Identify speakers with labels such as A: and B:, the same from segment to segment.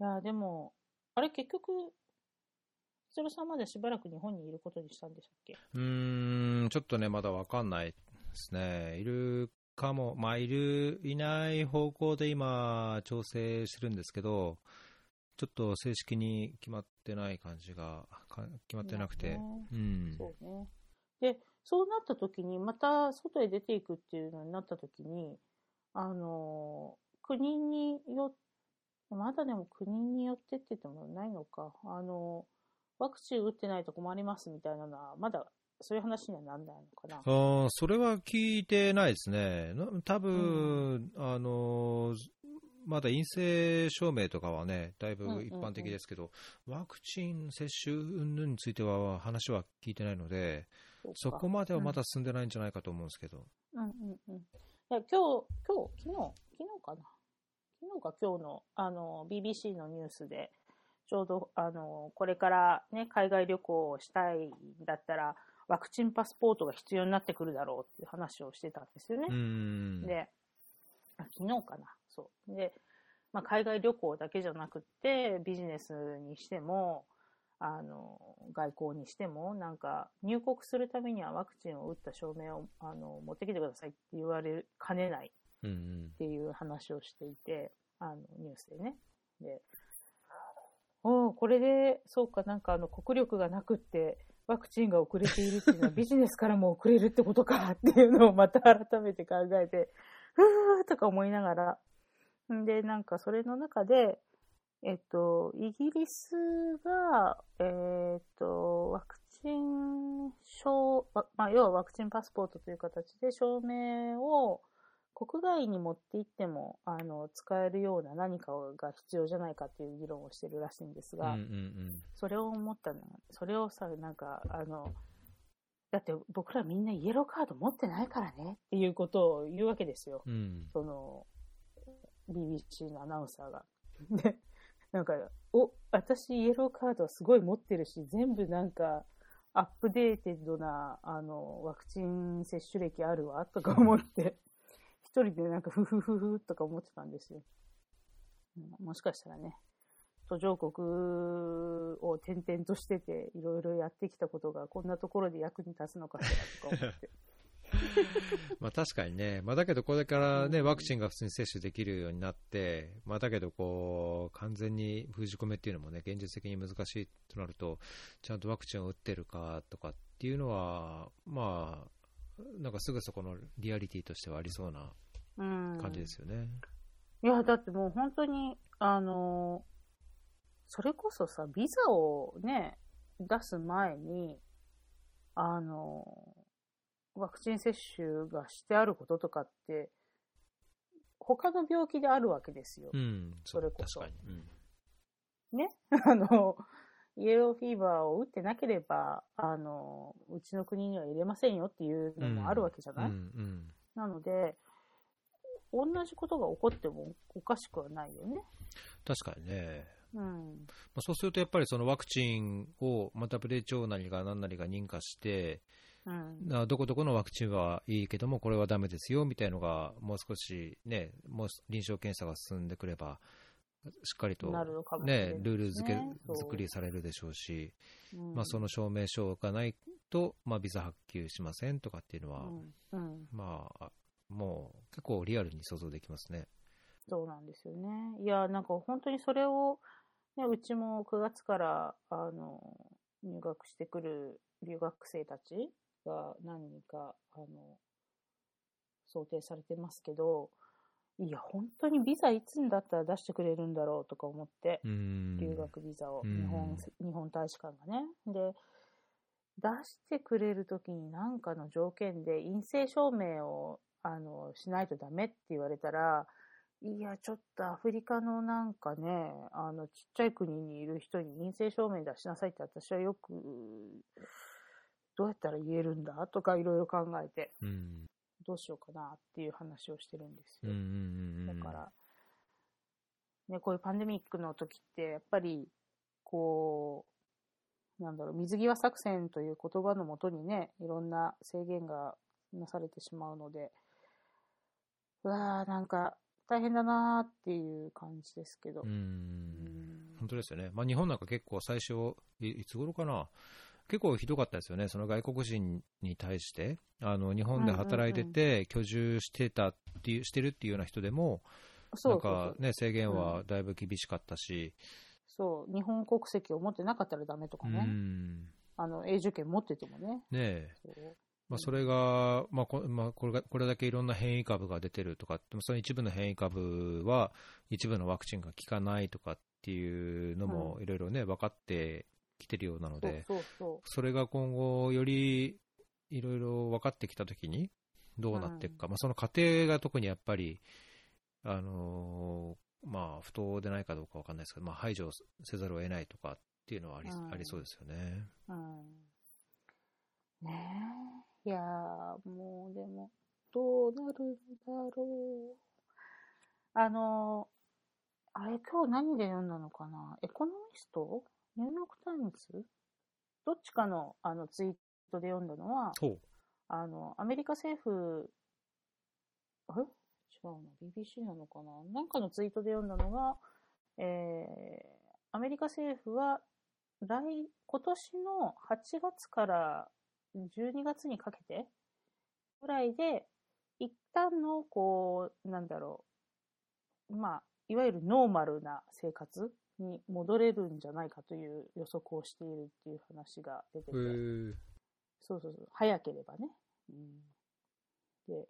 A: いや、でも、あれ結局、千鶴さんまでしばらく日本にいることにしたんでしたっけ？
B: うーん、ちょっとね、まだわかんないですね。いるかも、まあ、いる、いない方向で今、調整してるんですけど、ちょっと正式に決まってない感じが、か決まってなくて、
A: ね
B: うん。
A: そうね。で、そうなった時に、また外へ出ていくっていうのになった時に、あの、国によまだでも国によってって言ってもないのか。あの、ワクチン打ってないと困りますみたいなのは、まだそういう話にはなんないのかな。
B: あーそれは聞いてないですね。な多分、あのーまだ陰性証明とかはね、だいぶ
A: うんうんうん
B: 一般的ですけど、ワクチン接種云々については話は聞いてないので、
A: そ
B: こまではまだ進んでないんじゃないかと思うんですけど。
A: うんうんうん。いや、今日、今日、昨日、昨日かな。昨日か今日の、あの、BBC のニュースで、ちょうど、あの、これからね、海外旅行をしたいんだったら、ワクチンパスポートが必要になってくるだろうっていう話をしてたんですよね
B: う。ん。
A: で、あ昨日かな。そう。で、まあ、海外旅行だけじゃなくって、ビジネスにしても、あの、外交にしても、なんか、入国するためにはワクチンを打った証明を、あの、持ってきてくださいって言われかねないっていう話をしていて、あの、ニュースでね。で、おおこれで、そうか、なんかあの、国力がなくって、ワクチンが遅れているっていうのは ビジネスからも遅れるってことかっていうのをまた改めて考えて、ふーとか思いながら。んで、なんかそれの中で、えっと、イギリスが、えっと、ワクチン証、わまあ、要はワクチンパスポートという形で証明を国外に持って行っても、あの、使えるような何かが必要じゃないかっていう議論をしてるらしいんですが、
B: うんうん
A: それを思ったの、それをさ、なんか、あの、だって僕らみんなイエローカード持ってないからねっていうことを言うわけですよ。
B: うん。うん。
A: その、BBC のアナウンサーが。で、なんか、お、私イエローカードはすごい持ってるし、全部なんか、アップデーテッドな、あの、ワクチン接種歴あるわ、とか思って、一人でなんか、ふふふふとか思ってたんですよ。うんもしかしたらね、途上国を転々としてて、いろいろやってきたことがこんなところで役に立つのかしらとか思って。
B: まあ確かにね、まあだけどこれからね、
A: うん
B: ワクチンが普通に接種できるようになって、まあだけどこう、完全に封じ込めっていうのもね、現実的に難しいとなると、ちゃんとワクチンを打ってるかとかっていうのは、まあ、なんかすぐそこのリアリティとしてはありそうな
A: うん
B: 感じですよね。
A: いや、だってもう本当に、あの、それこそさ、ビザをね、出す前に、あの、ワクチン接種がしてあることとかって、他の病気であるわけですよ
B: う。ん、
A: それこそ
B: 確かに。うん
A: ね？あの、イエローフィーバーを打ってなければ、あの、うちの国には入れませんよっていうのもあるわけじゃない、
B: うんうん
A: なので、同じことが起こってもおかしくはないよね。
B: 確かにね。
A: うん。
B: まあ、そうするとやっぱりそのワクチンを、まあ、WHO なりが何なりが認可して、
A: うん。
B: あどこどこのワクチンはいいけども、これはダメですよみたいのが、もう少しね、もう臨床検査が進んでくれば、しっかりと、
A: なるのかもしれない
B: ね
A: ね
B: ルール付け作りされるでしょうし、
A: うん
B: まあ、その証明書がないと、まあ、ビザ発給しませんとかっていうのは、
A: うん。うん。
B: まあ、もう結構リアルに想像できますね。
A: そうなんですよね。いや、なんか本当にそれを、ね、うちも9月から、あの、入学してくる留学生たちが何人か、あの、想定されてますけど、いや、本当にビザいつにだったら出してくれるんだろうとか思って、
B: うん
A: 留学ビザを、
B: うん
A: 日本、日本大使館がね。で、出してくれるときに何かの条件で陰性証明を、あの、しないとダメって言われたら、いや、ちょっとアフリカのなんかね、あの、ちっちゃい国にいる人に陰性証明出しなさいって私はよく、どうやったら言えるんだとかいろいろ考えて、
B: うん
A: どうしようかなっていう話をしてるんですよ。
B: うんうんうんうん
A: だから、ね、こういうパンデミックの時って、やっぱり、こう、なんだろう、水際作戦という言葉のもとにね、いろんな制限がなされてしまうので、うわー、なんか、大変だなーっていう感じですけど。
B: う
A: うん
B: ん。本当ですよね。まあ、日本なんか結構最初、いいつ頃かな？結構ひどかったですよね。その外国人に対して、あの、日本で働いてて、居住してたっていう、してるっていうような人でも、なんかね、制限はだいぶ厳しかったし、
A: そう、日本国籍を持ってなかったらダメとか
B: う
A: ね。
B: ん。
A: あの、永住権持っててもね。
B: ねえ。まあ、それが、まあこまあ、これがこれだけいろんな変異株が出てるとか、でもその一部の変異株は、一部のワクチンが効かないとかっていうのもいろいろね、分かってきてるようなの
A: そう
B: で、
A: そうそ
B: それが今後、よりいろいろ分かってきたときに、どうなっていくか、まあ、その過程が特にやっぱり、あのーまあ、不当でないかどうか分かんないですけど、まあ、排除せざるを得ないとかっていうのはあり,、
A: うん
B: ありそうですよね。
A: う。うん。ねえ。いやー、もうでも、どうなるんだろう。あの、あれ今日何で読んだのかな？エコノミスト？ New York Times？どっちかのあのツイートで読んだのは、
B: ほ
A: あの、アメリカ政府、あれ？違うの ?BBC なのかな？なんかのツイートで読んだのが、えー、アメリカ政府は来、今年の8月から12月にかけてぐらいで、一旦の、こう、なんだろう、まあ、いわゆるノーマルな生活に戻れるんじゃないかという予測をしているっていう話が出てて。そうそうそう。早ければね。うん、で、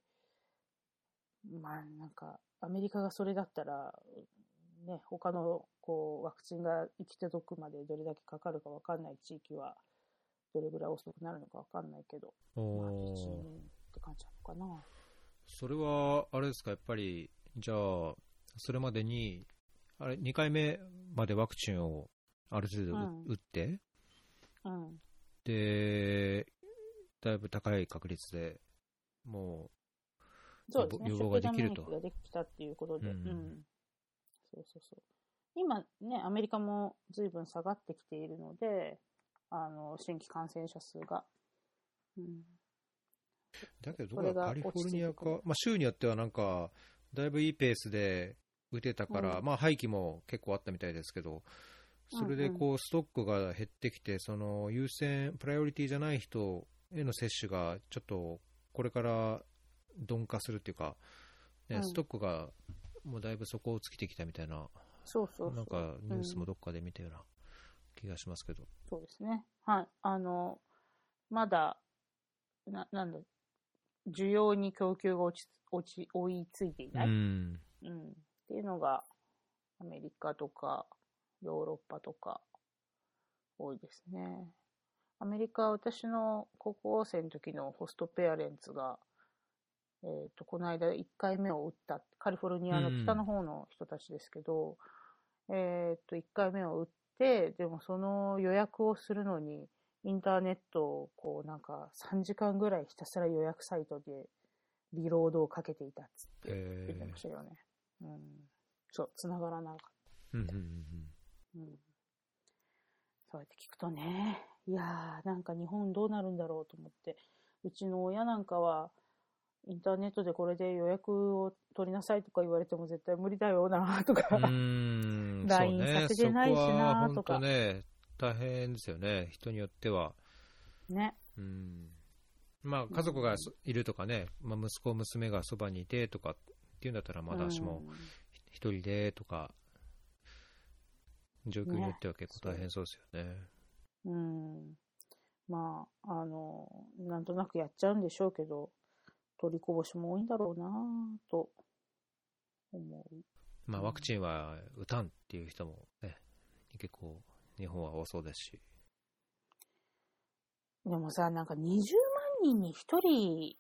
A: まあなんか、アメリカがそれだったら、ね、他のこうワクチンが行き届くまでどれだけかかるかわかんない地域は、どれぐらい遅くなるのかわかんないけど、まあ、
B: お
A: 1
B: ー
A: 年って感じなのかな。
B: それは、あれですか、やっぱり、じゃあ、それまでに、あれ、2回目までワクチンをある程度う
A: うん
B: 打って、
A: うん。
B: で、だいぶ高い確率でも
A: そうですね。
B: 予防ができると
A: ができたっていうことで。
B: う
A: うんん。そうそうそう。今ね、アメリカも随分下がってきているので、あの、新規感染者数が。うん。
B: う、だけど、
A: それが
B: カリフォルニアか。まあ、州によってはなんか、だいぶいいペースで打てたから、
A: うん。
B: まあ、廃棄も結構あったみたいですけど、それでこうストックが減ってきて、その優先、プライオリティじゃない人への接種がちょっとこれから鈍化するっていうか、ね
A: うん。
B: ストックがもうだいぶ底を尽きてきたみたいな、
A: そうそう。
B: なんかニュースも
A: うん。
B: どっかで見たような気がしますけど。
A: そうですね。はい。あの、まだ、な、なんだ、需要に供給が落ち、落ち、追いついていない。
B: うん
A: うん。っていうのが、アメリカとか、ヨーロッパとか、多いですね。アメリカは私の高校生の時のホストペアレンツが、えっ、と、この間1回目を打った、カリフォルニアの北の方の人たちですけど、えっ、と、1回目を打って、でもその予約をするのに、インターネットをこうなんか3時間ぐらいひたすら予約サイトでリロードをかけていたっつって
B: え
A: 言ってましたよね。うん。そう、繋がらなかっ
B: うんうんうん
A: た。うん。そうやって聞くとね、いやー、なんか日本どうなるんだろうと思って、うちの親なんかは、インターネットでこれで予約を取りなさいとか言われても絶対無理だよな とか、LINE させてないしなとか
B: 当ね、大変ですよね、人によっては。
A: ね。
B: うんまあ、家族がそいるとかね、まあ、息子、娘がそばにいてとかっていうんだったら、まだしも
A: うん
B: 一人でとか、状況によっては結構大変そうですよね。
A: うん。まあ、あの、なんとなくやっちゃうんでしょうけど、取りこぼしも多いんだろうなぁと思う。
B: まあ、ワクチンは打たんっていう人もね、結構日本は多そうですし。
A: でもさ、なんか20万人に1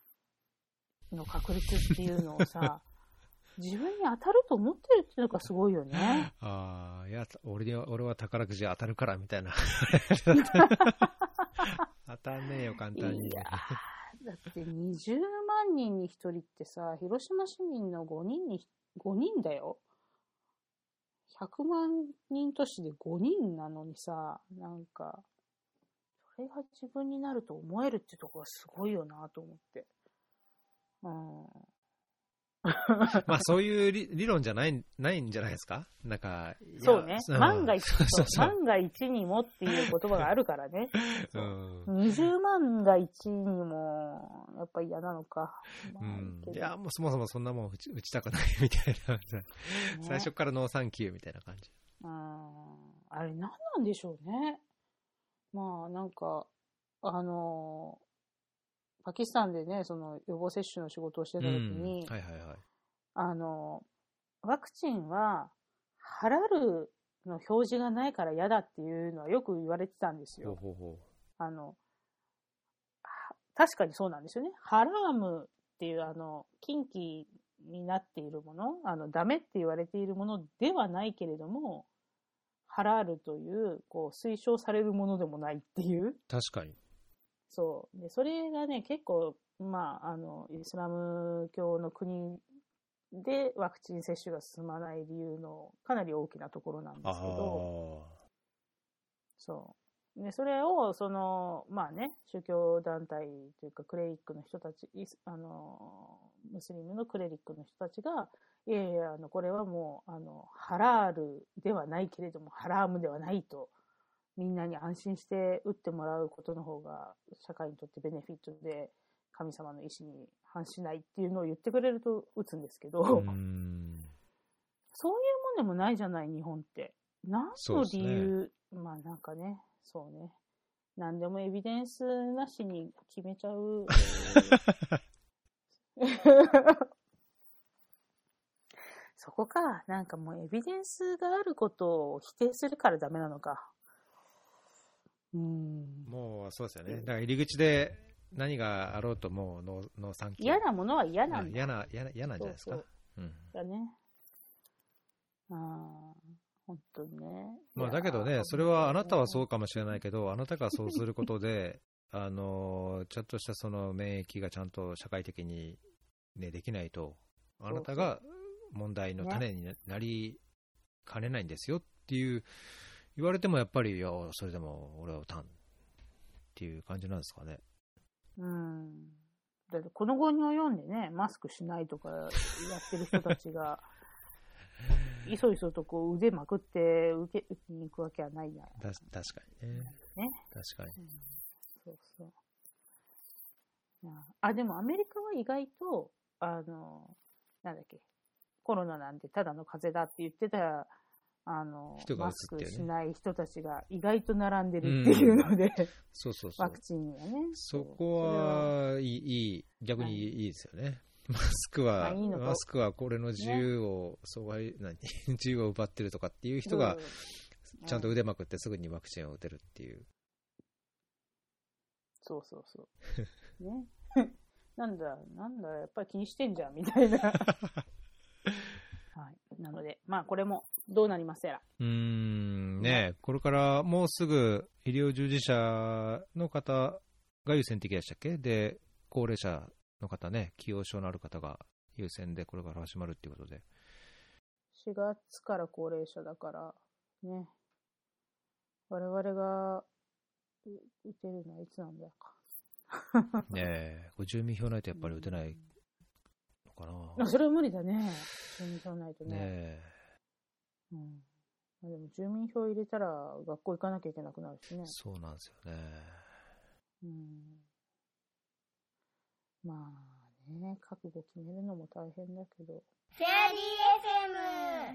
A: 人の確率っていうのをさ、自分に当たると思ってるっていうのがすごいよね。
B: ああ、いや、俺には俺は宝くじ当たるからみたいな。当たんねえよ、簡単に。
A: いやだって20万人に1人ってさ、広島市民の5人に、5人だよ。100万人都市で5人なのにさ、なんか、それが自分になると思えるってところがすごいよなと思って。うん。
B: まあそういう理理論じゃないないんじゃないですか？なんか、
A: そうね。
B: ん
A: 万が一万が一にもっていう言葉があるからね。
B: うん
A: 20万が1にも、やっぱ嫌なのか。
B: うんいや、もうそもそもそんなもん打ち打ちたくないみたいな、
A: ね
B: 最初から no thank you みたいな感じ。
A: うんあれ何なんでしょうね。まあなんか、あの、パキスタンでね、その予防接種の仕事をしてた時に、
B: はいはいはい。
A: あの、ワクチンは、ハラルの表示がないから嫌だっていうのはよく言われてたんです
B: ほう
A: よ。
B: ほうほ
A: あの、は確かにそうなんですよね。ハラームっていう、あの、禁忌になっているもの、あの、ダメって言われているものではないけれども、ハラールという、こう、推奨されるものでもないっていう。
B: う。確かに。
A: そう。で、それがね、結構、まあ、あの、イスラム教の国でワクチン接種が進まない理由のかなり大きなところなんですけど、そう。で、それを、その、まあね、宗教団体というか、クレリックの人たち、イスあの、ムスリムのクレリックの人たちが、いやいや、あの、これはもう、あの、ハラールではないけれども、ハラームではないと、みんなに安心して打ってもらうことの方が、社会にとってベネフィットで、神様の意志に反しないっていうのを言ってくれると打つんですけど。そういうもんでもないじゃない、日本って。何の理由、まあなんかね、そうね。何でもエビデンスなしに決めちゃう。そこか。なんかもうエビデンスがあることを否定するからダメなのか。うーん。
B: もうそうですよね。だから入り口で何があろうともう no no thank you。
A: 嫌なものは嫌なんだ。
B: あ嫌な、嫌な、嫌なんじゃないですか。
A: そう
B: うん。
A: だね。ああ、本当にね。
B: まあだけどね、それはあなたはそうかもしれないけど、あなたがそうすることで、あの、ちゃんとしたその免疫がちゃんと社会的にね、できないと、あなたが問題の種になりかねないんですよっていう、言われてもやっぱり、いや、それでも俺は打たんっていう感じなんですかね。
A: うん。だってこの後に及んでね、マスクしないとかやってる人たちが、いそいそとこう腕まくって受け受けに行くわけはないじゃない。
B: た確かにね。
A: ね
B: 確かに。
A: そうそう。いやあ、でもアメリカは意外と、あの、なんだっけ、コロナなんてただの風邪だって言ってた、あの、
B: 人が
A: マス
B: 打つっていうね
A: クしない人たちが意外と並んでるっていうので、
B: そうそうそう
A: ワク。チンにはね。
B: そこはいい、いい、逆にいいですよね。マスクは、
A: あいい
B: マスクはこれの自由を、阻害、何、自由を奪ってるとかっていう人が、ちゃんと腕まくってすぐにワクチンを打てるっていう。
A: そうそうそう。ね。なんだ、なんだ、やっぱり気にしてんじゃん、みたいな。はい。なので、まあ、これもどうなりますやら。
B: うーん、ねこれからもうすぐ医療従事者の方が優先的でしたっけ？で、高齢者の方ね、既往症のある方が優先でこれから始まるっていうことで。
A: 4月から高齢者だから、ね。我々がう打てるのはいつなんだか。
B: ねえ、これ住民票ないとやっぱり打てないのかな。
A: あそれは無理だね。住民票ないとね。
B: ねえ。
A: うん。まあでも住民票入れたら学校行かなきゃいけなくなるしね。
B: そうなんですよね。
A: うん。まあね、覚悟決めるのも大変だけど。
C: フェアリー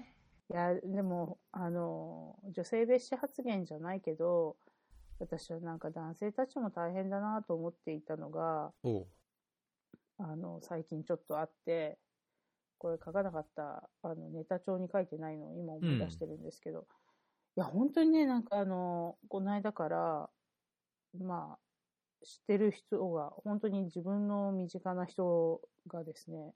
C: FM!
A: いや、でも、あの、女性蔑視発言じゃないけど、私はなんか男性たちも大変だなと思っていたのが、あの、最近ちょっとあって、これ書かなかった、あの、ネタ帳に書いてないのを今思い出してるんですけど、いや、本当にね、なんかあの、この間から、まあ、知ってる人が、本当に自分の身近な人がですね、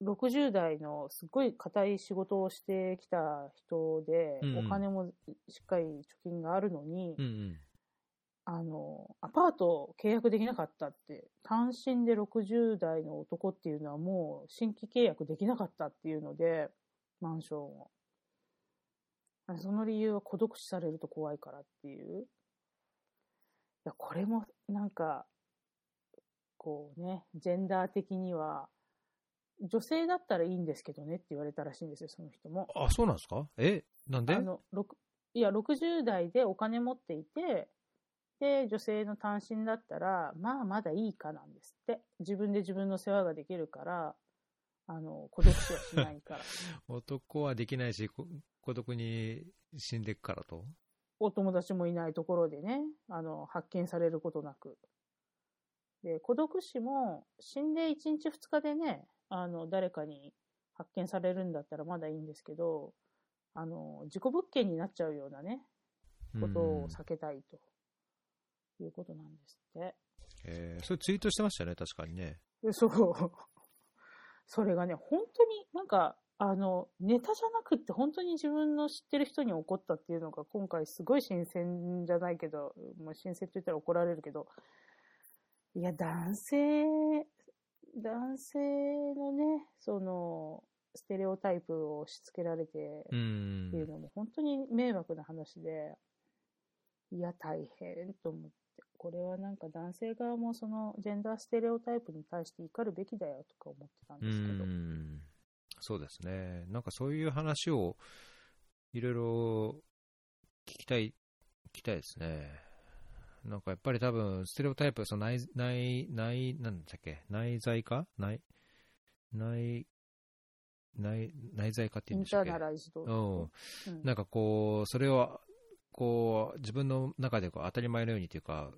A: 60代のすごい固い仕事をしてきた人で、
B: うんうん。
A: お金もしっかり貯金があるのに、
B: うんうん。
A: あの、アパート契約できなかったって、単身で60代の男っていうのはもう新規契約できなかったっていうので、マンションを。あその理由は孤独死されると怖いからっていう。いや、これもなんか、こうね、ジェンダー的には、女性だったらいいんですけどねって言われたらしいんですよ、その人も。
B: あ、そうなんですか？えなんで？
A: あの、いや、60代でお金持っていて、で、女性の単身だったら、まあ、まだいいかなんですって。自分で自分の世話ができるから、あの、孤独死はしないから。
B: 男はできないし、こ孤独に死んでいくからと？
A: お友達もいないところでね、あの、発見されることなく。で、孤独死も死んで1日2日でね、あの、誰かに発見されるんだったらまだいいんですけど、あの、事故物件になっちゃうようなね、ことを避けたいということなんですって。
B: えーそれツイートしてましたね、確かにね。
A: でそう。それがね、本当になんか、あの、ネタじゃなくって本当に自分の知ってる人に起こったっていうのが今回すごい新鮮じゃないけど、まあ、新鮮と言ったら怒られるけど、いや、男性、男性のね、その、ステレオタイプを押し付けられて
B: う、ん
A: っていうのも本当に迷惑な話で、いや、大変と思って。これはなんか男性側もそのジェンダーステレオタイプに対して怒るべきだよとか思ってたん
B: う
A: ですけど。
B: んそうですね。なんかそういう話をいろいろ聞きたい、聞きたいですね。なんかやっぱり多分、ステレオタイプ、その内、内、内、なんだっけ、内在化？内、内、内、内在化って
A: インター
B: 言うんでしたっけ？
A: ナライズド。
B: うん。
A: うん
B: なんかこう、それを、こう、自分の中でこう当たり前のようにというか、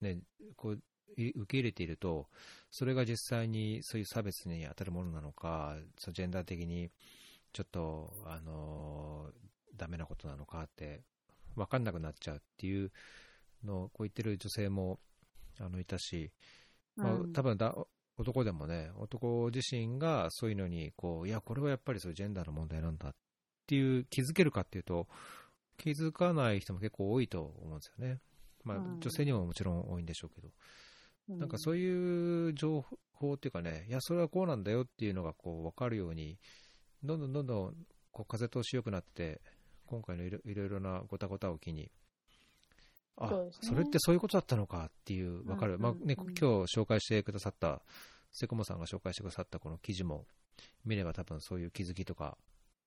B: ね、こう、い受け入れていると、それが実際にそういう差別に当たるものなのか、そうジェンダー的にちょっと、あのーダメなことなのかって、分かんなくなっちゃうっていうのを、こう言ってる女性も、あの、いたし、まあ
A: うん。
B: 多分だ男でもね、男自身がそういうのにこう、いや、これはやっぱりそういうジェンダーの問題なんだっていう気づけるかっていうと、気づかない人も結構多いと思うんですよね。まあ、
A: うん
B: 女性にももちろん多いんでしょうけど、なんか
A: う
B: そういう情報っていうかね、いや、それはこうなんだよっていうのがこう分かるように、どんどんどんどんこう風通し良くなって、今回のいろいろなごたごたを機に、あ
A: そね。
B: それってそういうことだったのかっていう、分かる、
A: うんうん
B: まあね、
A: うん
B: 今日紹介してくださった、セコモさんが紹介してくださったこの記事も見れば、多分そういう気づきとか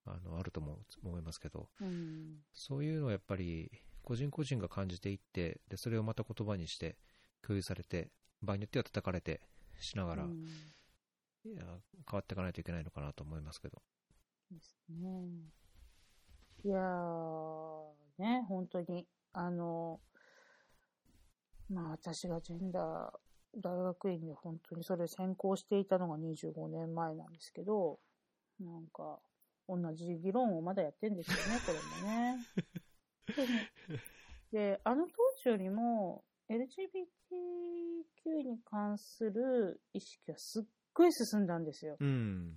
B: あのあると思いますけど、
A: うん
B: そういうのをやっぱり個人個人が感じていって、でそれをまた言葉にして共有されて、場合によっては叩かれてしながら、
A: うん
B: いや変わっていかないといけないのかなと思いますけど。
A: ですね。いやー、ね、本当に、あの、まあ私がジェンダー大学院で本当にそれ専攻していたのが25年前なんですけど、なんか、同じ議論をまだやってんですよね、これもね。で、あの当時よりも LGBTQ に関する意識はすっごい進んだんですよ。
B: うん。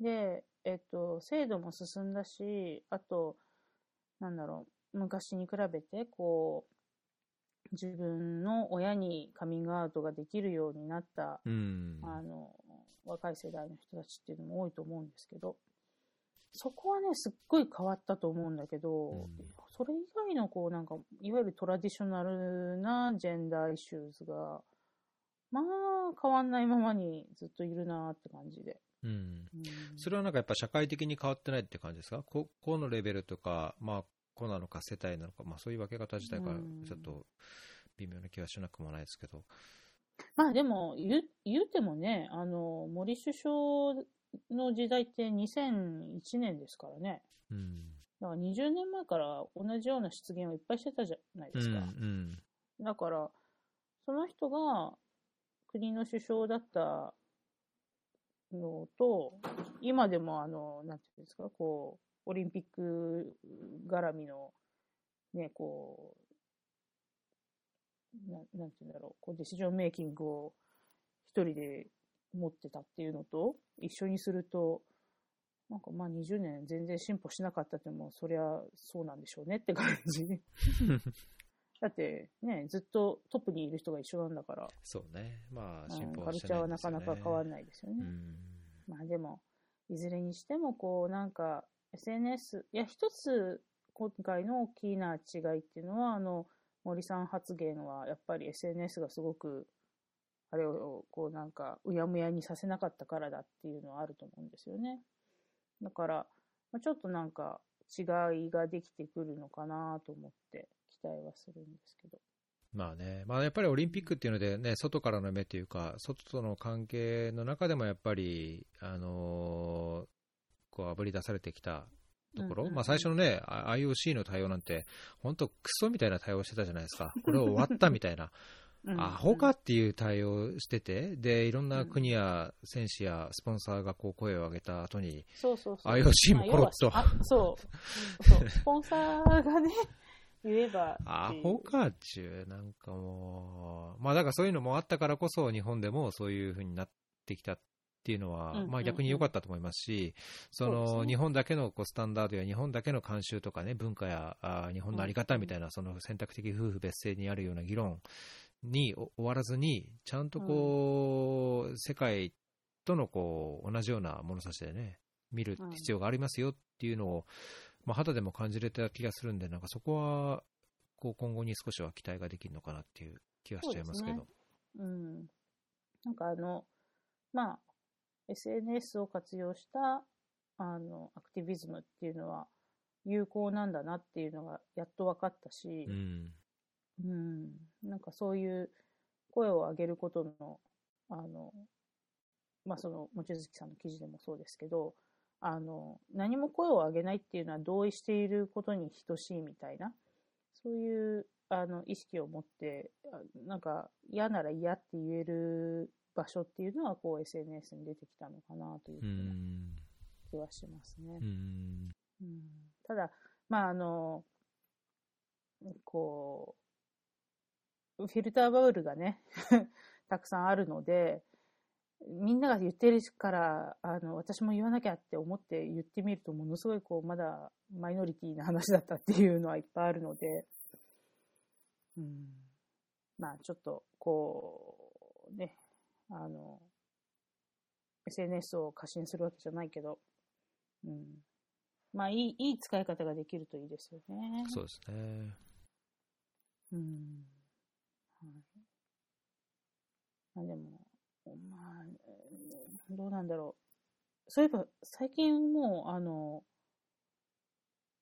A: で、えっと、制度も進んだし、あと、なんだろう、昔に比べて、こう、自分の親にカミングアウトができるようになった、
B: うん。
A: あの、若い世代の人たちっていうのも多いと思うんですけど、そこはね、すっごい変わったと思うんだけど、
B: うん
A: それ以外の、こう、なんか、いわゆるトラディショナルなジェンダーイシューズが、まあ、変わんないままにずっといるなって感じで。
B: うん。
A: うん
B: それはなんかやっぱ社会的に変わってないって感じですか？こ個のレベルとか、まあ、個なのか世帯なのか、まあそういう分け方自体が
A: うん
B: ちょっと微妙な気はしなくもないですけど。
A: まあでも言う、言うてもね、あの、森首相の時代って2001年ですからね。
B: うん。
A: だから20年前から同じような失言をいっぱいしてたじゃないですか。
B: うん。
A: だから、その人が国の首相だったのと、今でもあの、なんていうんですか、こう、オリンピック絡みの、ね、こう、ななんていうんだろう、こう、ディシジョンメイキングを一人で持ってたっていうのと、一緒にすると、なんかまあ20年全然進歩しなかったっても、そりゃそうなんでしょうねって感じ。だってね、ずっとトップにいる人が一緒なんだから、
B: そうね。まあ、進
A: うん
B: 歩
A: カルチャーはなかなか変わら
B: ない
A: ないですよね。
B: うん。
A: まあでも、いずれにしても、こう、なんか、SNS、いや、一つ、今回の大きな違いっていうのは、あの、森さん発言は、やっぱり SNS がすごく、あれをこうなんかうやむやにさせなかったからだっていうのはあると思うんですよね。だから、まあ、ちょっとなんか違いができてくるのかなと思って期待はするんですけど。
B: まあね、まあ、やっぱりオリンピックっていうので、ね、外からの目というか、外との関係の中でもやっぱり、あのーこう、あぶり出されてきたところ、
A: うんうんうん。
B: まあ、最初のね、あ IOC の対応なんて、本当、クソみたいな対応してたじゃないですか、これ終わったみたいな、
A: うん
B: アホかっていう対応してて、でいろんな国や選手やスポンサーがこう声を上げた後に、
A: そうそうそう。
B: IOC もコロッと
A: まそう。そう。スポンサーがね、言えば。
B: アホかっちゅう、なんかもう、まあだからそういうのもあったからこそ、日本でもそういう風になってきたっていうのは、
A: うんうんうん
B: まあ逆に良かったと思いますし、その日本だけのこうスタンダードや日本だけの慣習とかね、文化やあー日本のあり方みたいな、その選択的夫婦別姓にあるような議論にお終わらずに、ちゃんとこう、世界とのこう同じような物差しでね、見る必要がありますよっていうのを、まあ、肌でも感じれた気がするんで、なんかそこは、こう今後に少しは期待ができるのかなっていう気がしちゃいますけど。
A: そううん。なんかあの、まあ、SNS を活用した、あの、アクティビズムっていうのは有効なんだなっていうのがやっと分かったし
B: う、ん。
A: うん。なんかそういう声を上げることの、あの、まあその、望月さんの記事でもそうですけど、あの、何も声を上げないっていうのは同意していることに等しいみたいな、そういう、あの、意識を持って、あなんか嫌なら嫌って言える場所っていうのは、こう SNS に出てきたのかなという
B: う。
A: ふうなん気はしますね。
B: うん。
A: うんただ、まあ、あの、こう、フィルターバブルがね、たくさんあるので、みんなが言ってるから、あの、私も言わなきゃって思って言ってみると、ものすごいこう、まだマイノリティな話だったっていうのはいっぱいあるので、うん。まあ、ちょっと、こう、ね、あの、SNS を過信するわけじゃないけど、うん。まあ、いい、いい使い方ができるといいですよね。
B: そうですね。
A: うん。はい。まあでも、まあ、えーどうなんだろう。そういえば、最近もう、あの、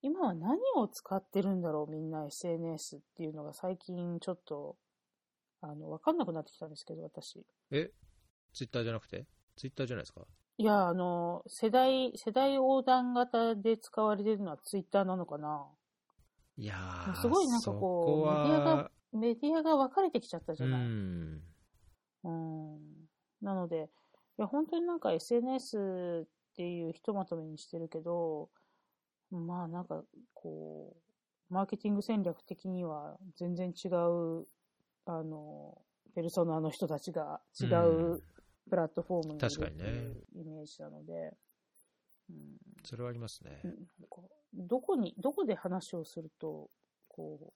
A: 今は何を使ってるんだろう、みんな SNS っていうのが最近ちょっと、あの、わかんなくなってきたんですけど、私。
B: え？ツイッターじゃなくて？ツイッターじゃないですか？
A: いや、あの、世代、世代横断型で使われてるのはツイッターなのかない
B: やー、
A: すごいなんかこう
B: そこは
A: メディアがメディアが分かれてきちゃったじゃ
B: う
A: ない。
B: ん。
A: うんなので、いや、本当になんか SNS っていうひとまとめにしてるけど、まあなんかこう、マーケティング戦略的には全然違う、あの、ペルソナの人たちが違
B: う
A: プラットフォームにいる
B: 確かにね
A: っていうイメージなので、うん
B: それはありますね。
A: どこに、どこで話をすると、こ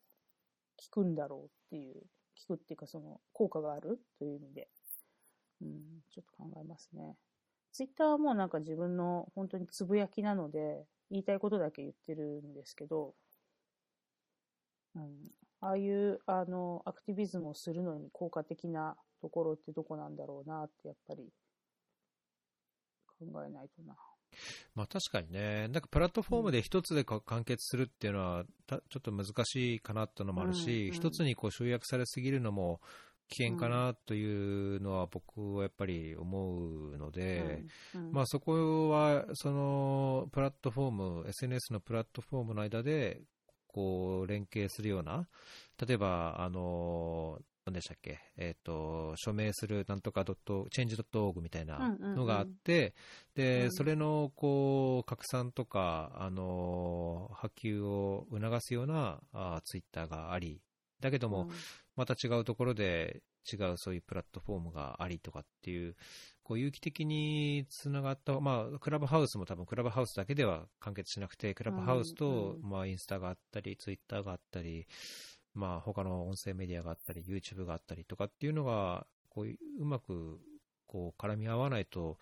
A: う、聞くんだろうっていう、聞くっていうかその効果があるという意味で、うん、ちょっと考えますね。ツイッターはもうなんか自分の本当につぶやきなので、言いたいことだけ言ってるんですけど、うん、ああいう、あの、アクティビズムをするのに効果的なところってどこなんだろうなって、やっぱり考えないとな。
B: まあ確かにね、なんかプラットフォームで一つでか完結するっていうのは、たちょっと難しいかなっていうのもある
A: うん
B: し、
A: うん。
B: 一つにこう集約されすぎるのも危険かなというのは僕はやっぱり思うので、
A: うんうん。
B: まあそこは、そのプラットフォーム、SNS のプラットフォームの間で、こう連携するような、例えば、あの、何でしたっけ、えっ、と、署名するなんとかドット、チェンジドットオーグみたいなのがあって、で、
A: うん。
B: それの、こう、拡散とか、あの、波及を促すような、あツイッターがあり、だけども、
A: うん。
B: また違うところで違うそういうプラットフォームがありとかっていう、こう有機的につながった、まあ、クラブハウスも多分クラブハウスだけでは完結しなくて、クラブハウスと、
A: うん。
B: まあ、インスタがあったり、ツイッターがあったり、まあ、他の音声メディアがあったり、YouTube があったりとかっていうのが、こういううまくこう絡み合わないと、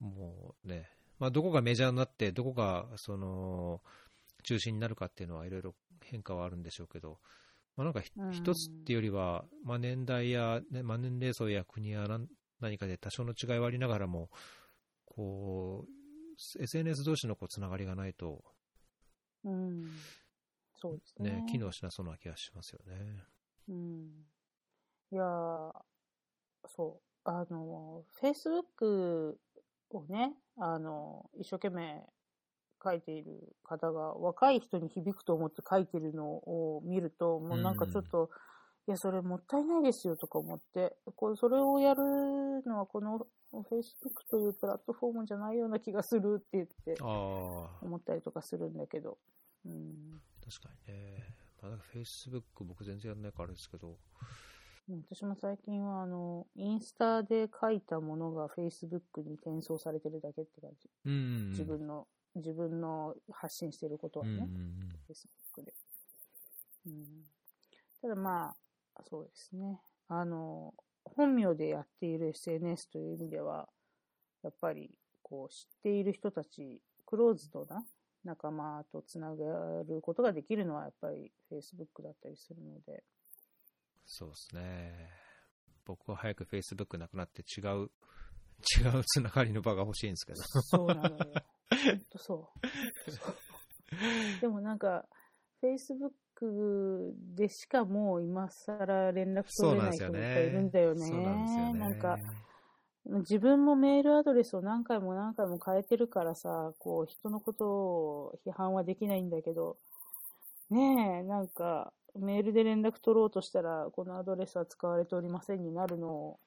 B: もうね、まあ、どこがメジャーになって、どこがその中心になるかっていうのはいろいろ変化はあるんでしょうけど、まあ、なんか一つっていうよりは、まあ、年代や、ねまあ、年齢層や国や何何かで多少の違いはありながらも、こう、SNS 同士のこうつながりがないと、
A: うん。そうですね。
B: ね、機能しなそうな気がしますよね。
A: うん。いやーそう。あの、Facebook をね、あの、一生懸命書いている方が若い人に響くと思って書いてるのを見ると、もうなんかちょっと、いや、それもったいないですよとか思って、これ、それをやるのはこの Facebook というプラットフォームじゃないような気がするって言って思ったりとかするんだけど。うん。
B: 確かにね。まあ、なんか Facebook 僕全然やんないからあれですけど、
A: うん私も最近はあの、インスタで書いたものが Facebook に転送されてるだけって感じ。
B: うん。
A: 自分の、自分の発信してることは
B: うんうん
A: ね、
B: うん。
A: Facebook で。うん、ただまあ、そうですね。あの、本名でやっている SNS という意味では、やっぱり、こう、知っている人たち、クローズドな仲間とつながることができるのは、やっぱり Facebook だったりするので、
B: そうですね。僕は早く Facebook なくなって違う、違うつながりの場が欲しいんですけど。
A: そうなのよ。ほんとそう。そうでもなんか、Facebook でしかもう今更連絡取れない人もいっぱいいるんだよね。
B: そうなんですよね。
A: なんか、自分もメールアドレスを何回も何回も変えてるからさ、こう、人のことを批判はできないんだけど、ねえ、なんか、メールで連絡取ろうとしたら、このアドレスは使われておりませんになるのを、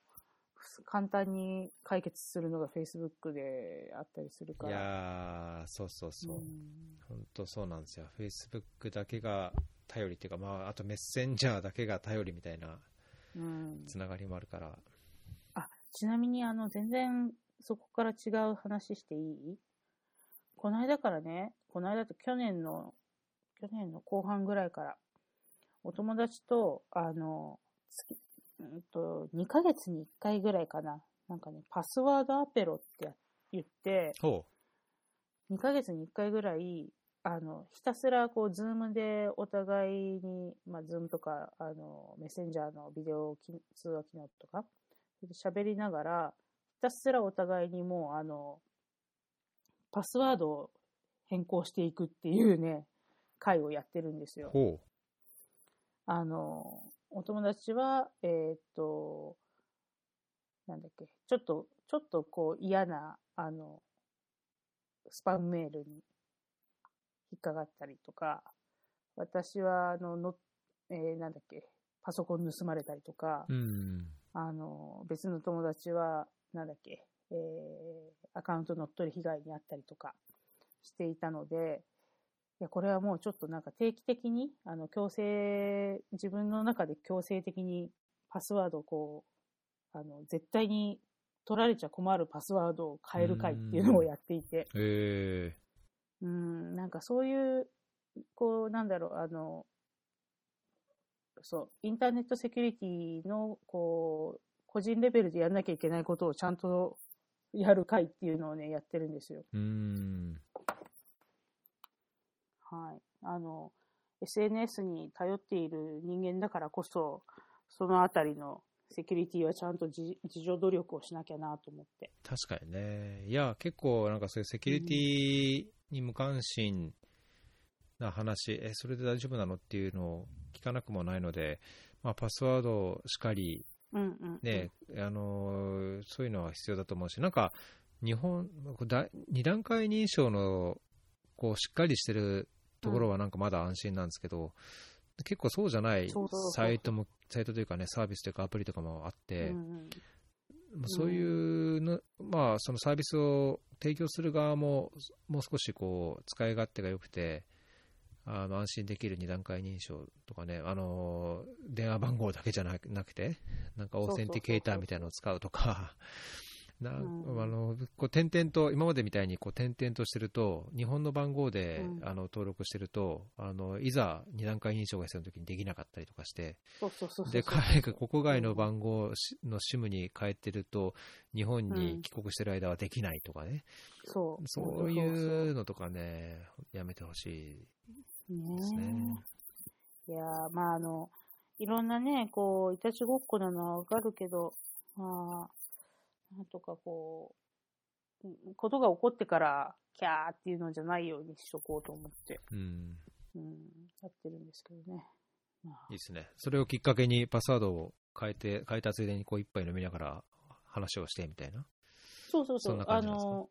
A: 簡単に解決するのが Facebook であったりするか
B: い
A: ら。
B: やー、そうそうそう。
A: うん
B: 本当そうなんですよ。Facebook だけが頼りっていうか、まあ、あとメッセンジャーだけが頼りみたいな
A: うん
B: つながりもあるから。
A: あ、ちなみにあの、全然そこから違う話していい？この間からね、この間と去年の、去年の後半ぐらいから、お友達と、あの、月、うんと、2ヶ月に1回ぐらいかな。なんかね、パスワードアペロってや言って、
B: ほ
A: 2ヶ月に1回ぐらい、あの、ひたすらこう、ズームでお互いに、まあ、ズームとか、あの、メッセンジャーのビデオき通話機能とか、喋りながら、ひたすらお互いにもう、あの、パスワードを変更していくっていうね、会をやってるんです
B: う。
A: よ。
B: ほ
A: あの、お友達は、えーっと、なんだっけ、ちょっと、ちょっとこう嫌な、あの、スパムメールに引っかかったりとか、私は、あの、の、えーなんだっけ、パソコン盗まれたりとか、
B: う。うん。
A: あの、別の友達は、なんだっけ、えーアカウント乗っ取り被害にあったりとかしていたので、いや、これはもうちょっとなんか定期的に、あの、強制、自分の中で強制的にパスワードをこう、あの、絶対に取られちゃ困るパスワードを変える会っていうのをやっていて、
B: え
A: うん、なんかそういう、こう、なんだろう、あの、そう、インターネットセキュリティの、こう、個人レベルでやんなきゃいけないことをちゃんとやる会っていうのをね、やってるんですよ。
B: ー。うん。
A: はい。あの、SNS に頼っている人間だからこそ、そのあたりのセキュリティはちゃんと自自助努力をしなきゃなと思って。
B: 確かにね。いや、結構なんかそういうセキュリティに無関心な話、え、それで大丈夫なの？っていうのを聞かなくもないので、まあ、パスワードしかり、
A: うんうん。
B: ね、あのーそういうのは必要だと思うし、なんか、日本、こうだ二段階認証の、こう、しっかりしてるところはなんかまだ安心なんですけど、結構そうじゃないサイトも、サイトというかね、サービスというかアプリとかもあって、
A: うんうん。
B: まあそういうの、まあ、そのサービスを提供する側も、もう少しこう、使い勝手が良くて、あの安心できる二段階認証とかね、あの電話番号だけじゃななくて、なんかオーセンティケーターみたいなのを使うとか、な
A: うん。
B: あのこう点々と、今までみたいにこう点々としてると、日本の番号で、
A: うん。
B: あの登録してるとあの、いざ二段階認証が必要な時にできなかったりとかして。で、海外、国外の番号の SIM に変えてると、日本に帰国してる間はできないとかね。
A: そう
B: いうのとかね、やめてほしい
A: ね
B: ですね。
A: いやー、まああの、いろんなね、こう、いたちごっこなのはわかるけど、まあ、なんとかこう、うんことが起こってから、キャーっていうのじゃないようにしとこうと思って、
B: うん。
A: うん、やってるんですけどね。まあ
B: いいですね。それをきっかけにパスワードを変えて、変えたついでにこう一杯飲みながら話をしてみたいな？
A: そうそうそ。うあの、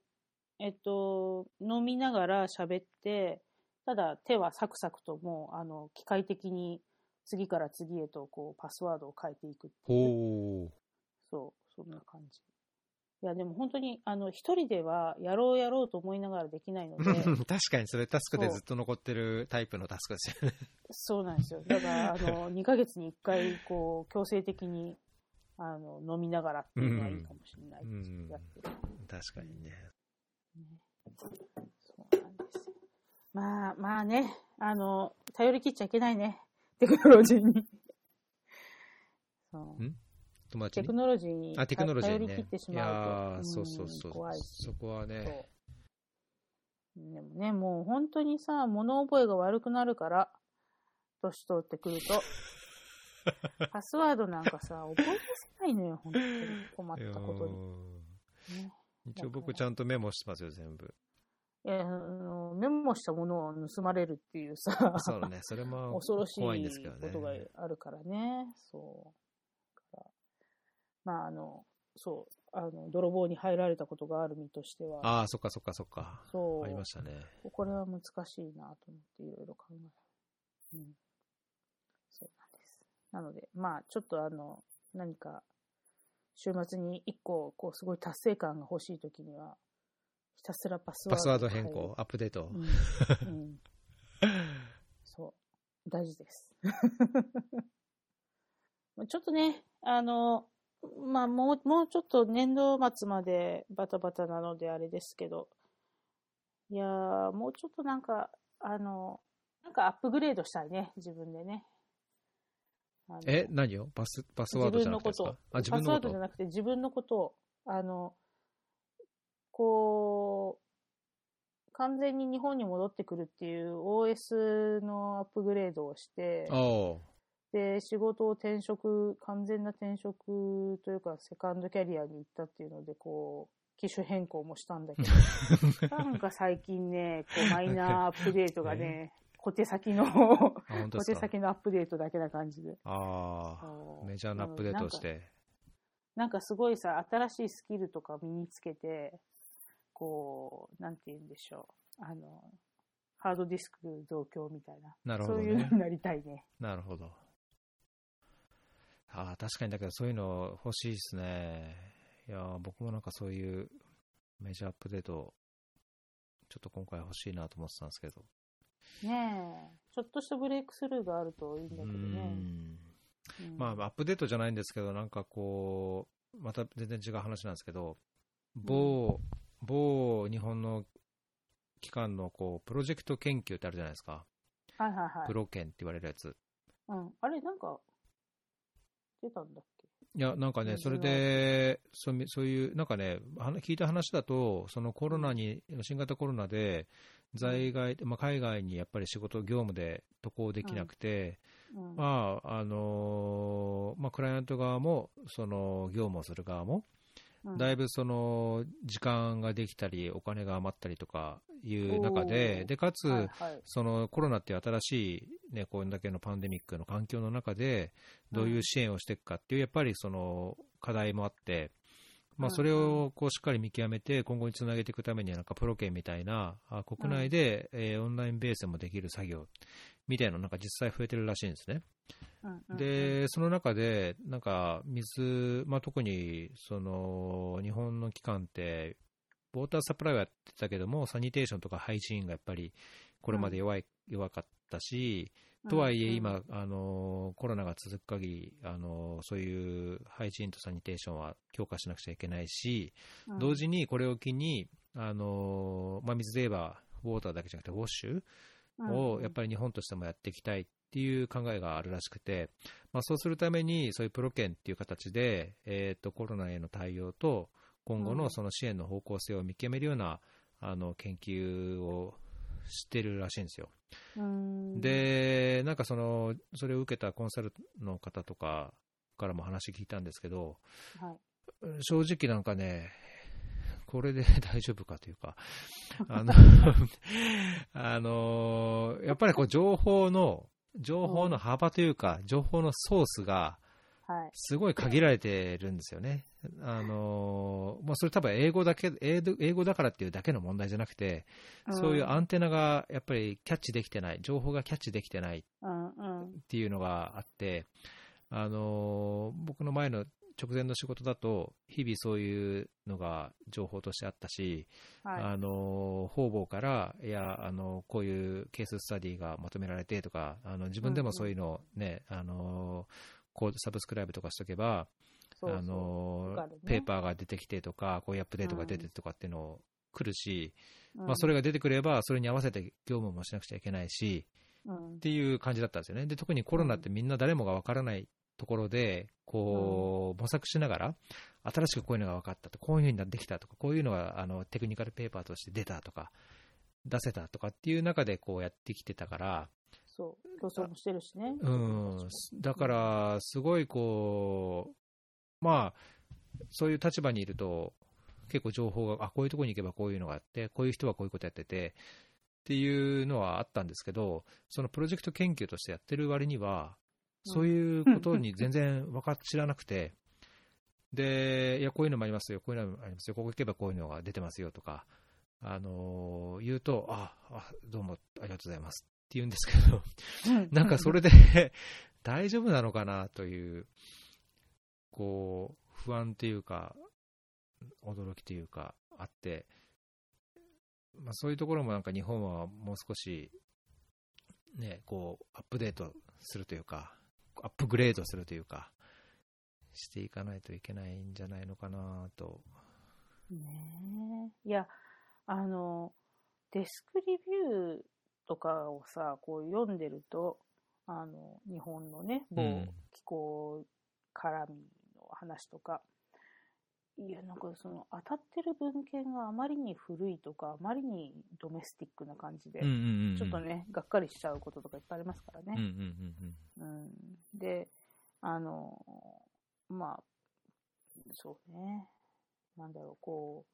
A: えっと、飲みながら喋って、ただ手はサクサクともう、あの、機械的に次から次へとこうパスワードを変えていくっていう。そう、そんな感じ。いや、でも本当に、あの、一人ではやろうやろうと思いながらできないので、
B: 確かにそれタスクでずっと残ってるタイプのタスクですよね。
A: そうなんですよ。だから、あの、2ヶ月に1回、こう、強制的に、あの、飲みながらっていうのはいいかもしれないです。
B: うん。確かにね。
A: ねそうなんですよ。まあ、まあね、あの、頼り切っちゃいけないね。テクノロジーに。そう
B: 友達に？
A: テクノロジーに
B: あ、テクノロジー
A: 頼り
B: ね。
A: 切ってし
B: いや
A: まうと、
B: ーそうそうそう。
A: 怖いし
B: そこはね。
A: でもね、もう本当にさ、物覚えが悪くなるから、年取ってくると。パスワードなんかさ、覚えさせないのよ、本当に。困っ
B: いや
A: たことに。
B: ー
A: ね、
B: 一応僕ちゃんとメモしてますよ、全部。
A: いやあのメモしたものを盗まれるっていうさ、
B: そうね、それも
A: 恐ろしい。ことがあるからね。そう。まあ、あの、そう、あの、泥棒に入られたことがある身としては、
B: ああ、そっかそっかそっか。
A: そう。
B: ありましたね。
A: これは難しいなと思っていろいろ考える。うん。そうなんです。なので、まあ、ちょっとあの、何か、週末に一個、こう、すごい達成感が欲しいときには、ひたすらパスワード
B: パスワード
A: を変
B: 更、アップデート。
A: うん。うん、そう。大事です。まあちょっとね、あの、まあ、もう、もうちょっと年度末までバタバタなのであれですけど、いやー、もうちょっとなんか、あの、なんかアップグレードしたいね、自分でね。あの
B: え、何を？パス、パスワードじゃなくてですか？あ、自
A: パ
B: 分のこと？
A: スワードじゃなくて自分のことを、あの、こう、完全に日本に戻ってくるっていう OS のアップグレードをして、
B: お
A: で、仕事を転職、完全な転職というか、セカンドキャリアに行ったっていうので、こう、機種変更もしたんだけど、なんか最近ね、こう、マイナーアップデートがね、小手先の。小手先のアップデートだけな感じで。
B: ああ、メジャーなアップデートをして。
A: なんかすごいさ、新しいスキルとか身につけて、こう、なんて言うんでしょう。あの、ハードディスク増強みたいな。
B: なるほどね
A: そういうのになりたいね。
B: なるほど。ああ、確かにだけどそういうの欲しいですね。いやー、僕もなんかそういうメジャーアップデート、ちょっと今回欲しいなと思ってたんですけど。
A: ねえ。ちょっとしたブレイクスルーがあるといいんだけどね。
B: ん。
A: うん
B: まあ、アップデートじゃないんですけど、なんかこう、また全然違う話なんですけど、某、某日本の機関のこうプロジェクト研究ってあるじゃないですか。
A: はいはいはい
B: プ。ロ研って言われるやつ。
A: うん。あれ、なんか、出たんだっけ？
B: いや、なんかね、
A: うん
B: それで、そそういう、なんかね、は聞いた話だと、そのコロナに、新型コロナで、在外、まあ、海外にやっぱり仕事、業務で渡航できなくて、
A: うん。
B: まあ、あのーまあ、クライアント側も、その、業務をする側も、
A: うん
B: だいぶその、時間ができたり、お金が余ったりとかいう中
A: お
B: で、
A: ー
B: で、かつ。そのコロナっていう新しい、ね、これだけのパンデミックの環境の中で、どういう支援をしていくかっていう、やっぱりその課題もあって、まそれをこうしっかり見極めて、今後につなげていくためには、なんかプロ券みたいな、あ国内で、えーオンラインベースでもできる作業みたいなのなんか実際増えてるらしいんですね。で、その中で、なんか水、まあ、特にその日本の機関って、ウォーターサプライはやってたけども、サニテーションとかハイジーンがやっぱりこれまで弱い、弱かったし、とはいえ
A: うん
B: 今、あのコロナが続く限り、あのそういうハイジーンとサニテーションは強化しなくちゃいけないし、
A: うん。
B: 同時にこれを機に、あのまあ、水で言えばウォーターだけじゃなくてウォッシュをやっぱり日本としてもやっていきたいっていう考えがあるらしくて、まあ、そうするためにそういうプロ券っていう形で、えー、とコロナへの対応と今後
A: うん
B: のその支援の方向性を見極めるようなあの研究をしてるらしいんですよ。
A: うん、
B: で、なんかその、それを受けたコンサルの方とかからも話聞いたんですけど、
A: はい。
B: 正直なんかね、これで 大丈夫かというか、あの、あのやっぱりこう情報の、情報の幅というか、情報のソースが、
A: はい。
B: すごい限られてるんですよね。あのまあ、それ多分英語だけ英語、だからっていうだけの問題じゃなくて、そういうアンテナがやっぱりキャッチできてない、情報がキャッチできてないっていうのがあって、あの僕の前の直前の仕事だと、日々そういうのが情報としてあったし、
A: はい。
B: あの方々から、いやあの、こういうケーススタディがまとめられてとか、あの自分でもそういうのをね、あのこうサブスクライブとかしとけば、
A: そうそう。
B: あのペーパーが出てきてとか、こういうアップデートが出てとかっていうのを来るし、
A: うん。
B: まあ、それが出てくれば、それに合わせて業務もしなくちゃいけないし、
A: うん。
B: っていう感じだったんですよね。で、特にコロナってみんな誰もがわからないところで、こう、模索しながら、新しくこういうのが分かったと、こういうふうになってきたとか、こういうのがあのテクニカルペーパーとして出たとか、出せたとかっていう中でこうやってきてたから、
A: そう、競争もしてるしね。
B: うん、だか、ら、すごいこう、まあ、そういう立場にいると、結構情報が、あ、こういうところに行けばこういうのがあって、こういう人はこういうことやってて、っていうのはあったんですけど、そのプロジェクト研究としてやってる割には、そういうことに全然分かっ知らなくて、で、いや、こういうのもありますよ、こういうのもありますよ、ここ行けばこういうのが出てますよとか、あの言うと、あ、あどうもありがとうございますって言うんですけど、なんかそれで 大丈夫なのかなという、こう、不安というか、驚きというか、あって、まあ、そういうところもなんか日本はもう少し、ね、こう、アップデートするというか、アップグレードするというか、していかないといけないんじゃないのかなと。
A: ねえ。いや、あの、デスクリビューとかをさ、こう読んでると、あの、日本のね、気候絡みの話とか、いや、なんかその当たってる文献があまりに古いとか、あまりにドメスティックな感じで、
B: うんうんうんうん
A: ちょっとね、がっかりしちゃうこととかいっぱいありますからね。
B: うんうんうんうん。
A: うん、で、あの、まあ、そうね、なんだろう、こ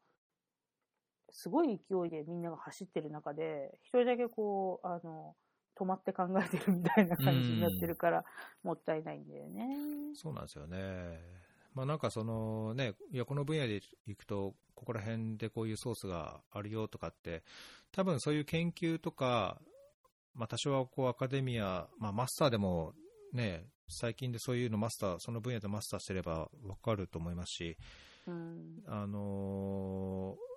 A: う、すごい勢いでみんなが走ってる中で、一人だけこう、あの、止まって考えてるみたいな感じになってるから、もったいないんだよね。
B: そうなんですよね。まあなんかそのね、いや、この分野でいくと、ここら辺でこういうソースがあるよとかって、多分そういう研究とか、まあ多少はこうアカデミア、まあマスターでもね、最近でそういうのマスター、その分野でマスターしてればわかると思いますし、
A: うん。
B: あのー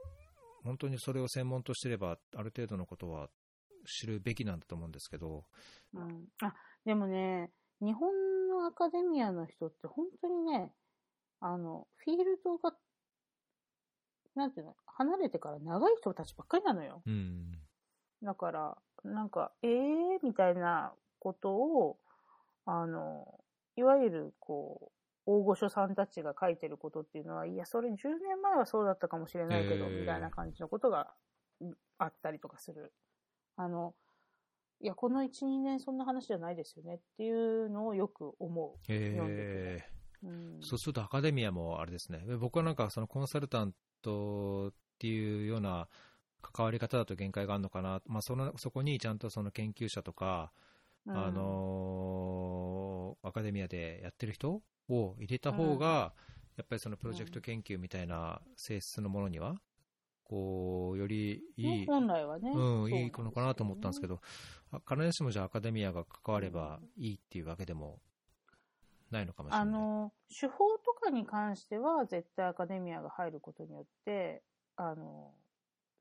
B: 本当にそれを専門としてれば、ある程度のことは知るべきなんだと思うんですけど、
A: うん。あ、でもね、日本のアカデミアの人って本当にね、あの、フィールドが、なんていうの、離れてから長い人たちばっかりなのよ。
B: うん、
A: だから、なんか、ええー、みたいなことを、あの、いわゆる、こう、大御所さんたちが書いてることっていうのは、いや、それ10年前はそうだったかもしれないけど、
B: えー
A: みたいな感じのことがうんあったりとかする。あの、いや、この1、2年そんな話じゃないですよねっていうのをよく思読んで
B: えー
A: う。うん。
B: そうするとアカデミアもあれですね、僕はなんかそのコンサルタントっていうような関わり方だと限界があるのかな、まあ、そのそこにちゃんとその研究者とか、
A: うん。
B: あのーアカデミアでやってる人を入れた方が、やっぱりそのプロジェクト研究みたいな性質のものには、こうよりい
A: ね
B: い、
A: 本来はね。
B: うん、いいのかなと思ったんですけど、あ必ずしもじゃあアカデミアが関わればいいっていうわけでもないのかもしれない。
A: あの、手法とかに関しては、絶対アカデミアが入ることによって、あの、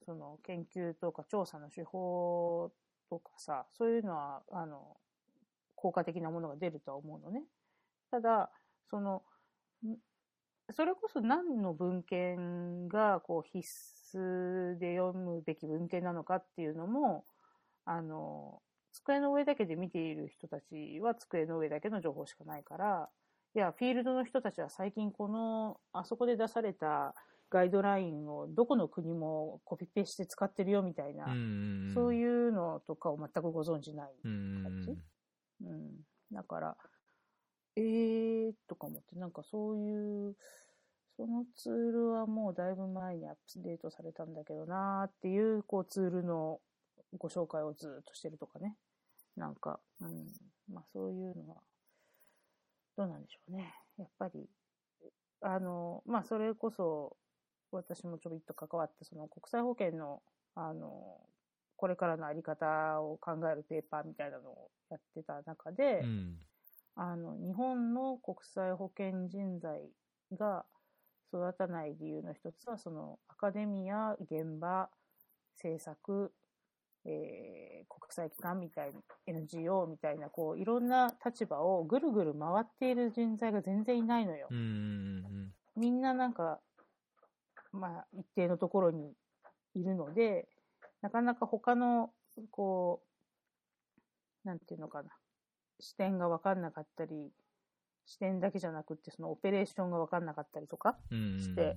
A: その研究とか調査の手法とかさ、そういうのは、あの、効果的なものが出るとは思うのね。ただ、その、それこそ何の文献がこう必須で読むべき文献なのかっていうのも、あの、机の上だけで見ている人たちは机の上だけの情報しかないから、いや、フィールドの人たちは最近この、あそこで出されたガイドラインをどこの国もコピペして使ってるよみたいな、
B: うん
A: そういうのとかを全くご存知ない
B: うん
A: 感じうん、だから、えーとか思って、なんかそういう、そのツールはもうだいぶ前にアップデートされたんだけどなーっていう、こうツールのご紹介をずっとしてるとかね。なんか、うん、まあそういうのは、どうなんでしょうね。やっぱり、あの、まあそれこそ、私もちょびっと関わって、その国際保険の、あの、これからのあり方を考えるペーパーみたいなのをやってた中で、
B: うん
A: あの、日本の国際保険人材が育たない理由の一つは、そのアカデミア、現場、政策、えー国際機関みたいな、NGO みたいな、こう、いろんな立場をぐるぐる回っている人材が全然いないのよ。
B: うんうん
A: みんななんか、まあ、一定のところにいるので、なかなか他の、こう、なんていうのかな、視点が分かんなかったり、視点だけじゃなくって、そのオペレーションが分かんなかったりとかして、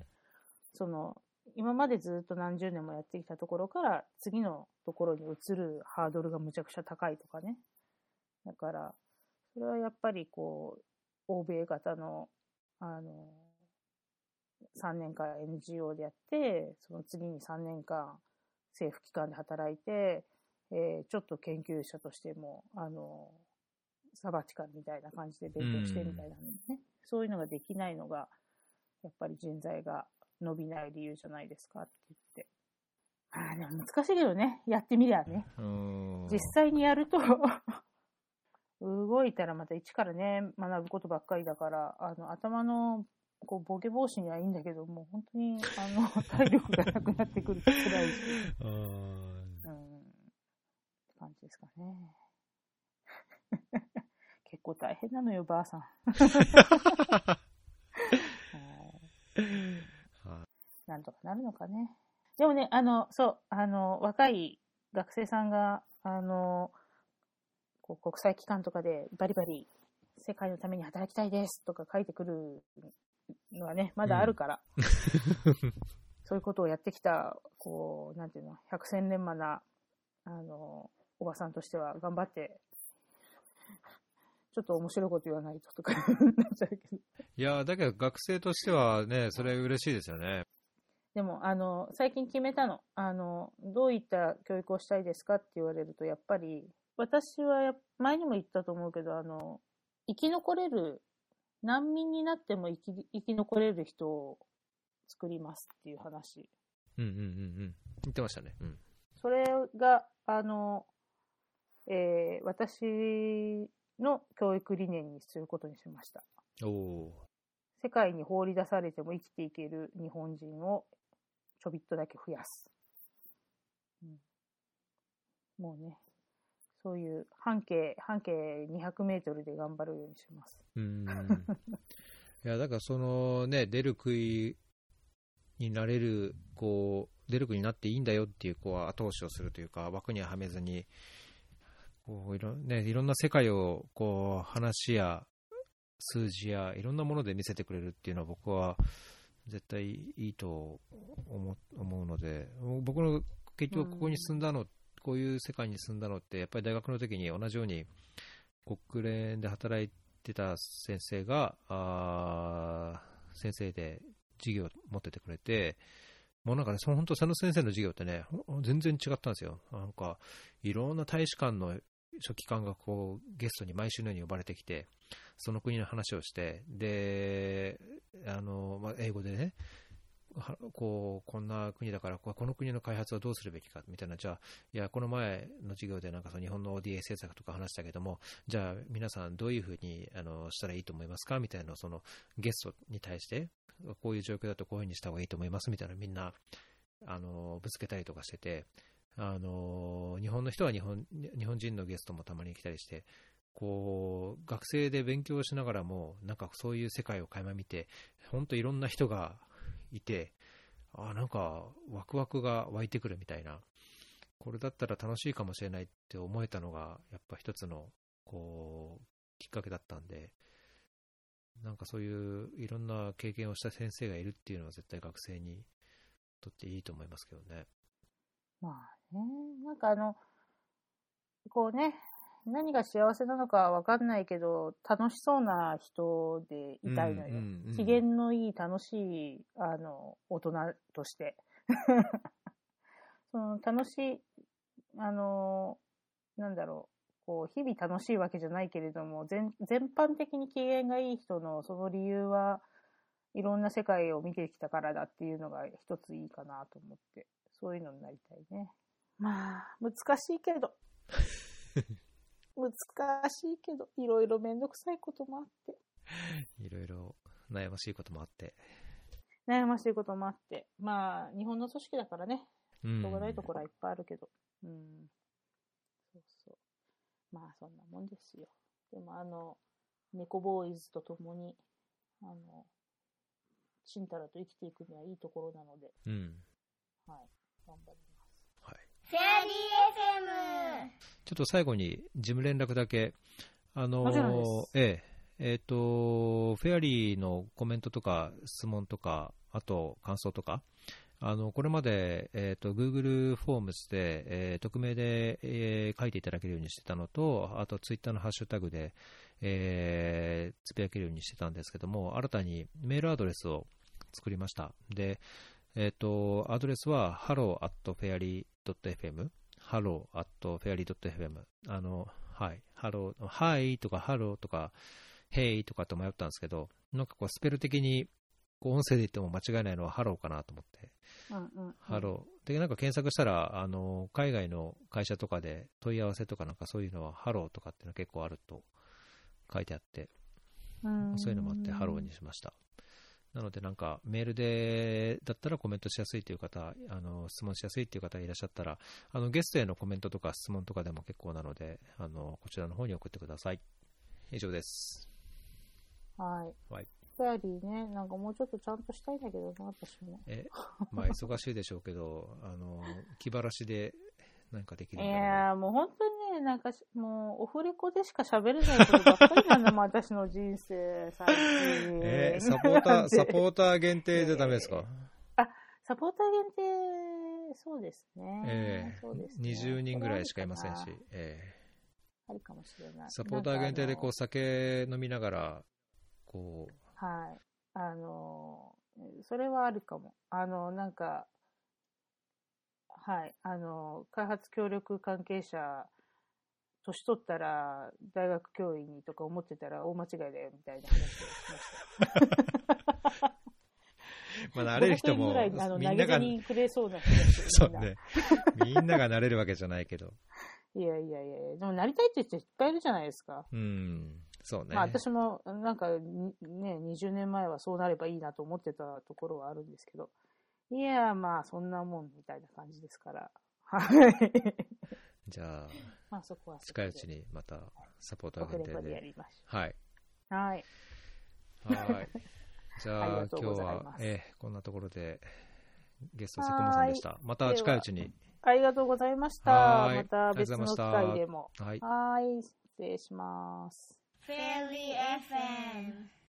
A: その、今までずっと何十年もやってきたところから、次のところに移るハードルがむちゃくちゃ高いとかね。だから、それはやっぱりこう、欧米型の、あの、3年間 NGO でやって、その次に3年間政府機関で働いて、えーちょっと研究者としても、あの、サバティカルみたいな感じで勉強してみたいなのね、そういうのができないのが、やっぱり人材が伸びない理由じゃないですかって言って。ああ、でも難しいけどね、やってみりゃね。
B: うん
A: 実際にやると、動いたらまた一からね、学ぶことばっかりだから、あの、頭の、こう、ボケ防止にはいいんだけど、もう本当に、あの、体力がなくなってくると辛いし、
B: うん
A: うん、って感じですかね。結構大変なのよ、ばあさん。はい
B: は
A: なんとかなるのかね。でもね、あの、そう、あの、若い学生さんが、あの、こう国際機関とかでバリバリ世界のために働きたいですとか書いてくるのはね、まだあるから、そういうことをやってきた、こう、なんていうの、百戦錬磨な、あの、おばさんとしては頑張って、ちょっと面白いこと言わないととか なっちゃうけど。
B: いや、だけど学生としてはね、それ嬉しいですよね。
A: でも、あの、最近決めたの。あの、どういった教育をしたいですかって言われると、やっぱり、私はや、前にも言ったと思うけど、あの、生き残れる、難民になっても生き、生き残れる人を作りますっていう話。
B: うんうんうんうん。言ってましたね。うん。
A: それが、あの、えー私の教育理念にすることにしました。
B: おお
A: 世界に放り出されても生きていける日本人をちょびっとだけ増やす。うん、もうね、そういう半径、半径200メートルで頑張るようにします。
B: うん。いや、だからそのね、出る杭になれる、こう、出る杭になっていいんだよっていう、こう、後押しをするというか、枠にははめずに、こういろ,、ね、いろんな世界を、こう、話や、数字や、いろんなもので見せてくれるっていうのは僕は絶対いいと思思うので、僕の結局ここに住んだの、こういう世界に住んだのって、やっぱり大学の時に同じように国連で働いてた先生が、あー先生で授業を持っててくれて、もうなんかね、その本当、その先生の授業ってね、ほ全然違ったんですよ。なんか、いろんな大使館の書記官がこうゲストに毎週のように呼ばれてきて、その国の話をして、で、あの、まあ、英語でね、こう、こんな国だから、この国の開発はどうするべきか、みたいな、じゃあ、いや、この前の授業でなんかその日本の ODA 政策とか話したけども、じゃあ皆さんどういうふうにあのしたらいいと思いますか？みたいなそのゲストに対して、こういう状況だとこういうふうにした方がいいと思います？みたいなみんな、あの、ぶつけたりとかしてて、あの、日本の人は日本、日本人のゲストもたまに来たりして、こう、学生で勉強しながらも、なんかそういう世界を垣間見て、本当いろんな人がいて、あなんかワクワクが湧いてくるみたいな、これだったら楽しいかもしれないって思えたのが、やっぱ一つの、こう、きっかけだったんで、なんかそういういろんな経験をした先生がいるっていうのは絶対学生にとっていいと思いますけどね。
A: まあね、なんかあの、こうね、何が幸せなのかわかんないけど、楽しそうな人でいたいのよ。
B: うんうんうん
A: 機嫌のいい楽しい、あの、大人として。その楽しい、あの、なんだろう、こう、日々楽しいわけじゃないけれども、全全般的に機嫌がいい人のその理由は、いろんな世界を見てきたからだっていうのが一ついいかなと思って、そういうのになりたいね。まあ、難しいけど。難しいけど、いろいろめんどくさいこともあって、
B: いろいろ悩ましいこともあって。
A: 悩ましいこともあって、まあ、日本の組織だからね、
B: うん
A: しょうがないところはいっぱいあるけど、うん。そうそう。まあ、そんなもんですよ。でも、あの、猫ボーイズと共に、あの、ちんたらと生きていくにはいいところなので、
B: うん。
A: はい、頑張ります。
B: はい。
C: フェアリー FM
B: ちょっと最後に事務連絡だけ、あのええ、えっ、と、フェアリーのコメントとか質問とか、あと感想とか、あの、これまで、えっ、と、Google フォームズで、えー匿名で、えー書いていただけるようにしてたのと、あと Twitter のハッシュタグで、えーつぶやけるようにしてたんですけども、新たにメールアドレスを作りました。で、えっ、と、アドレスは hello.fairy.fm hello.fairy.fm あの、はい、hello、hi とか hello とか hey とかと迷ったんですけど、なんかこうスペル的にこう音声で言っても間違いないのは hello かなと思って、
A: うんうん、うん。
B: ハロー。で、なんか検索したら、あの、海外の会社とかで問い合わせとかなんかそういうのはハローとかっていうのは結構あると書いてあって、
A: うん
B: そういうのもあってハローにしました。なのでなんかメールでだったらコメントしやすいという方、あの質問しやすいという方がいらっしゃったら、あのゲストへのコメントとか質問とかでも結構なので、あのこちらの方に送ってください。以上です。
A: はい。
B: はい。
A: フェアリーね、なんかもうちょっとちゃんとしたいんだけどな、私も。
B: え、まあ忙しいでしょうけど、あの気晴らしで何かでき
A: い
B: るんだろう
A: やー、もう本当にね、なんかし、もう、オフレコでしか喋れないことばっかりなんだ もん、私の人生、最近。
B: えーサポーター、サポーター限定でダメですか、
A: サポーター限定、そうですね。
B: ええ
A: そうですね
B: 20人ぐらいしかいませんし
A: それはあるか、もしれない。
B: ーサポーター限定でこう酒飲みながら、こう、
A: あのはい。あの、それはあるかも。あの、なんか、はい。あの、開発協力関係者、年取ったら大学教員にとか思ってたら大間違いだよみたいな話をしました。
B: まあ、慣れる人も、
A: 500円ぐらいあの投
B: みんなが、
A: げ銭くれそうな人
B: そ
A: よみんな
B: うね、みんなが慣れるわけじゃないけど、
A: いやいやいやでもなりたいって人いっぱいいるじゃないですか。
B: うん、そうね。
A: まあ私もなんかにね、20年前はそうなればいいなと思ってたところはあるんですけど、いや、まあそんなもんみたいな感じですから。はい。
B: じゃあ、
A: まあそこはそこで
B: 近いうちにまたサポーター限定
A: でや
B: で。
A: りまし
B: はい。
A: ょう。はい。
B: はい。じゃあ、今日はえーこんなところで、ゲスト、セクモさんでした。また近いうちに。
A: ありがとうございました。
B: はい
A: また別の機会でも。
B: はい。
A: はい。失礼します。
C: フェアリー FM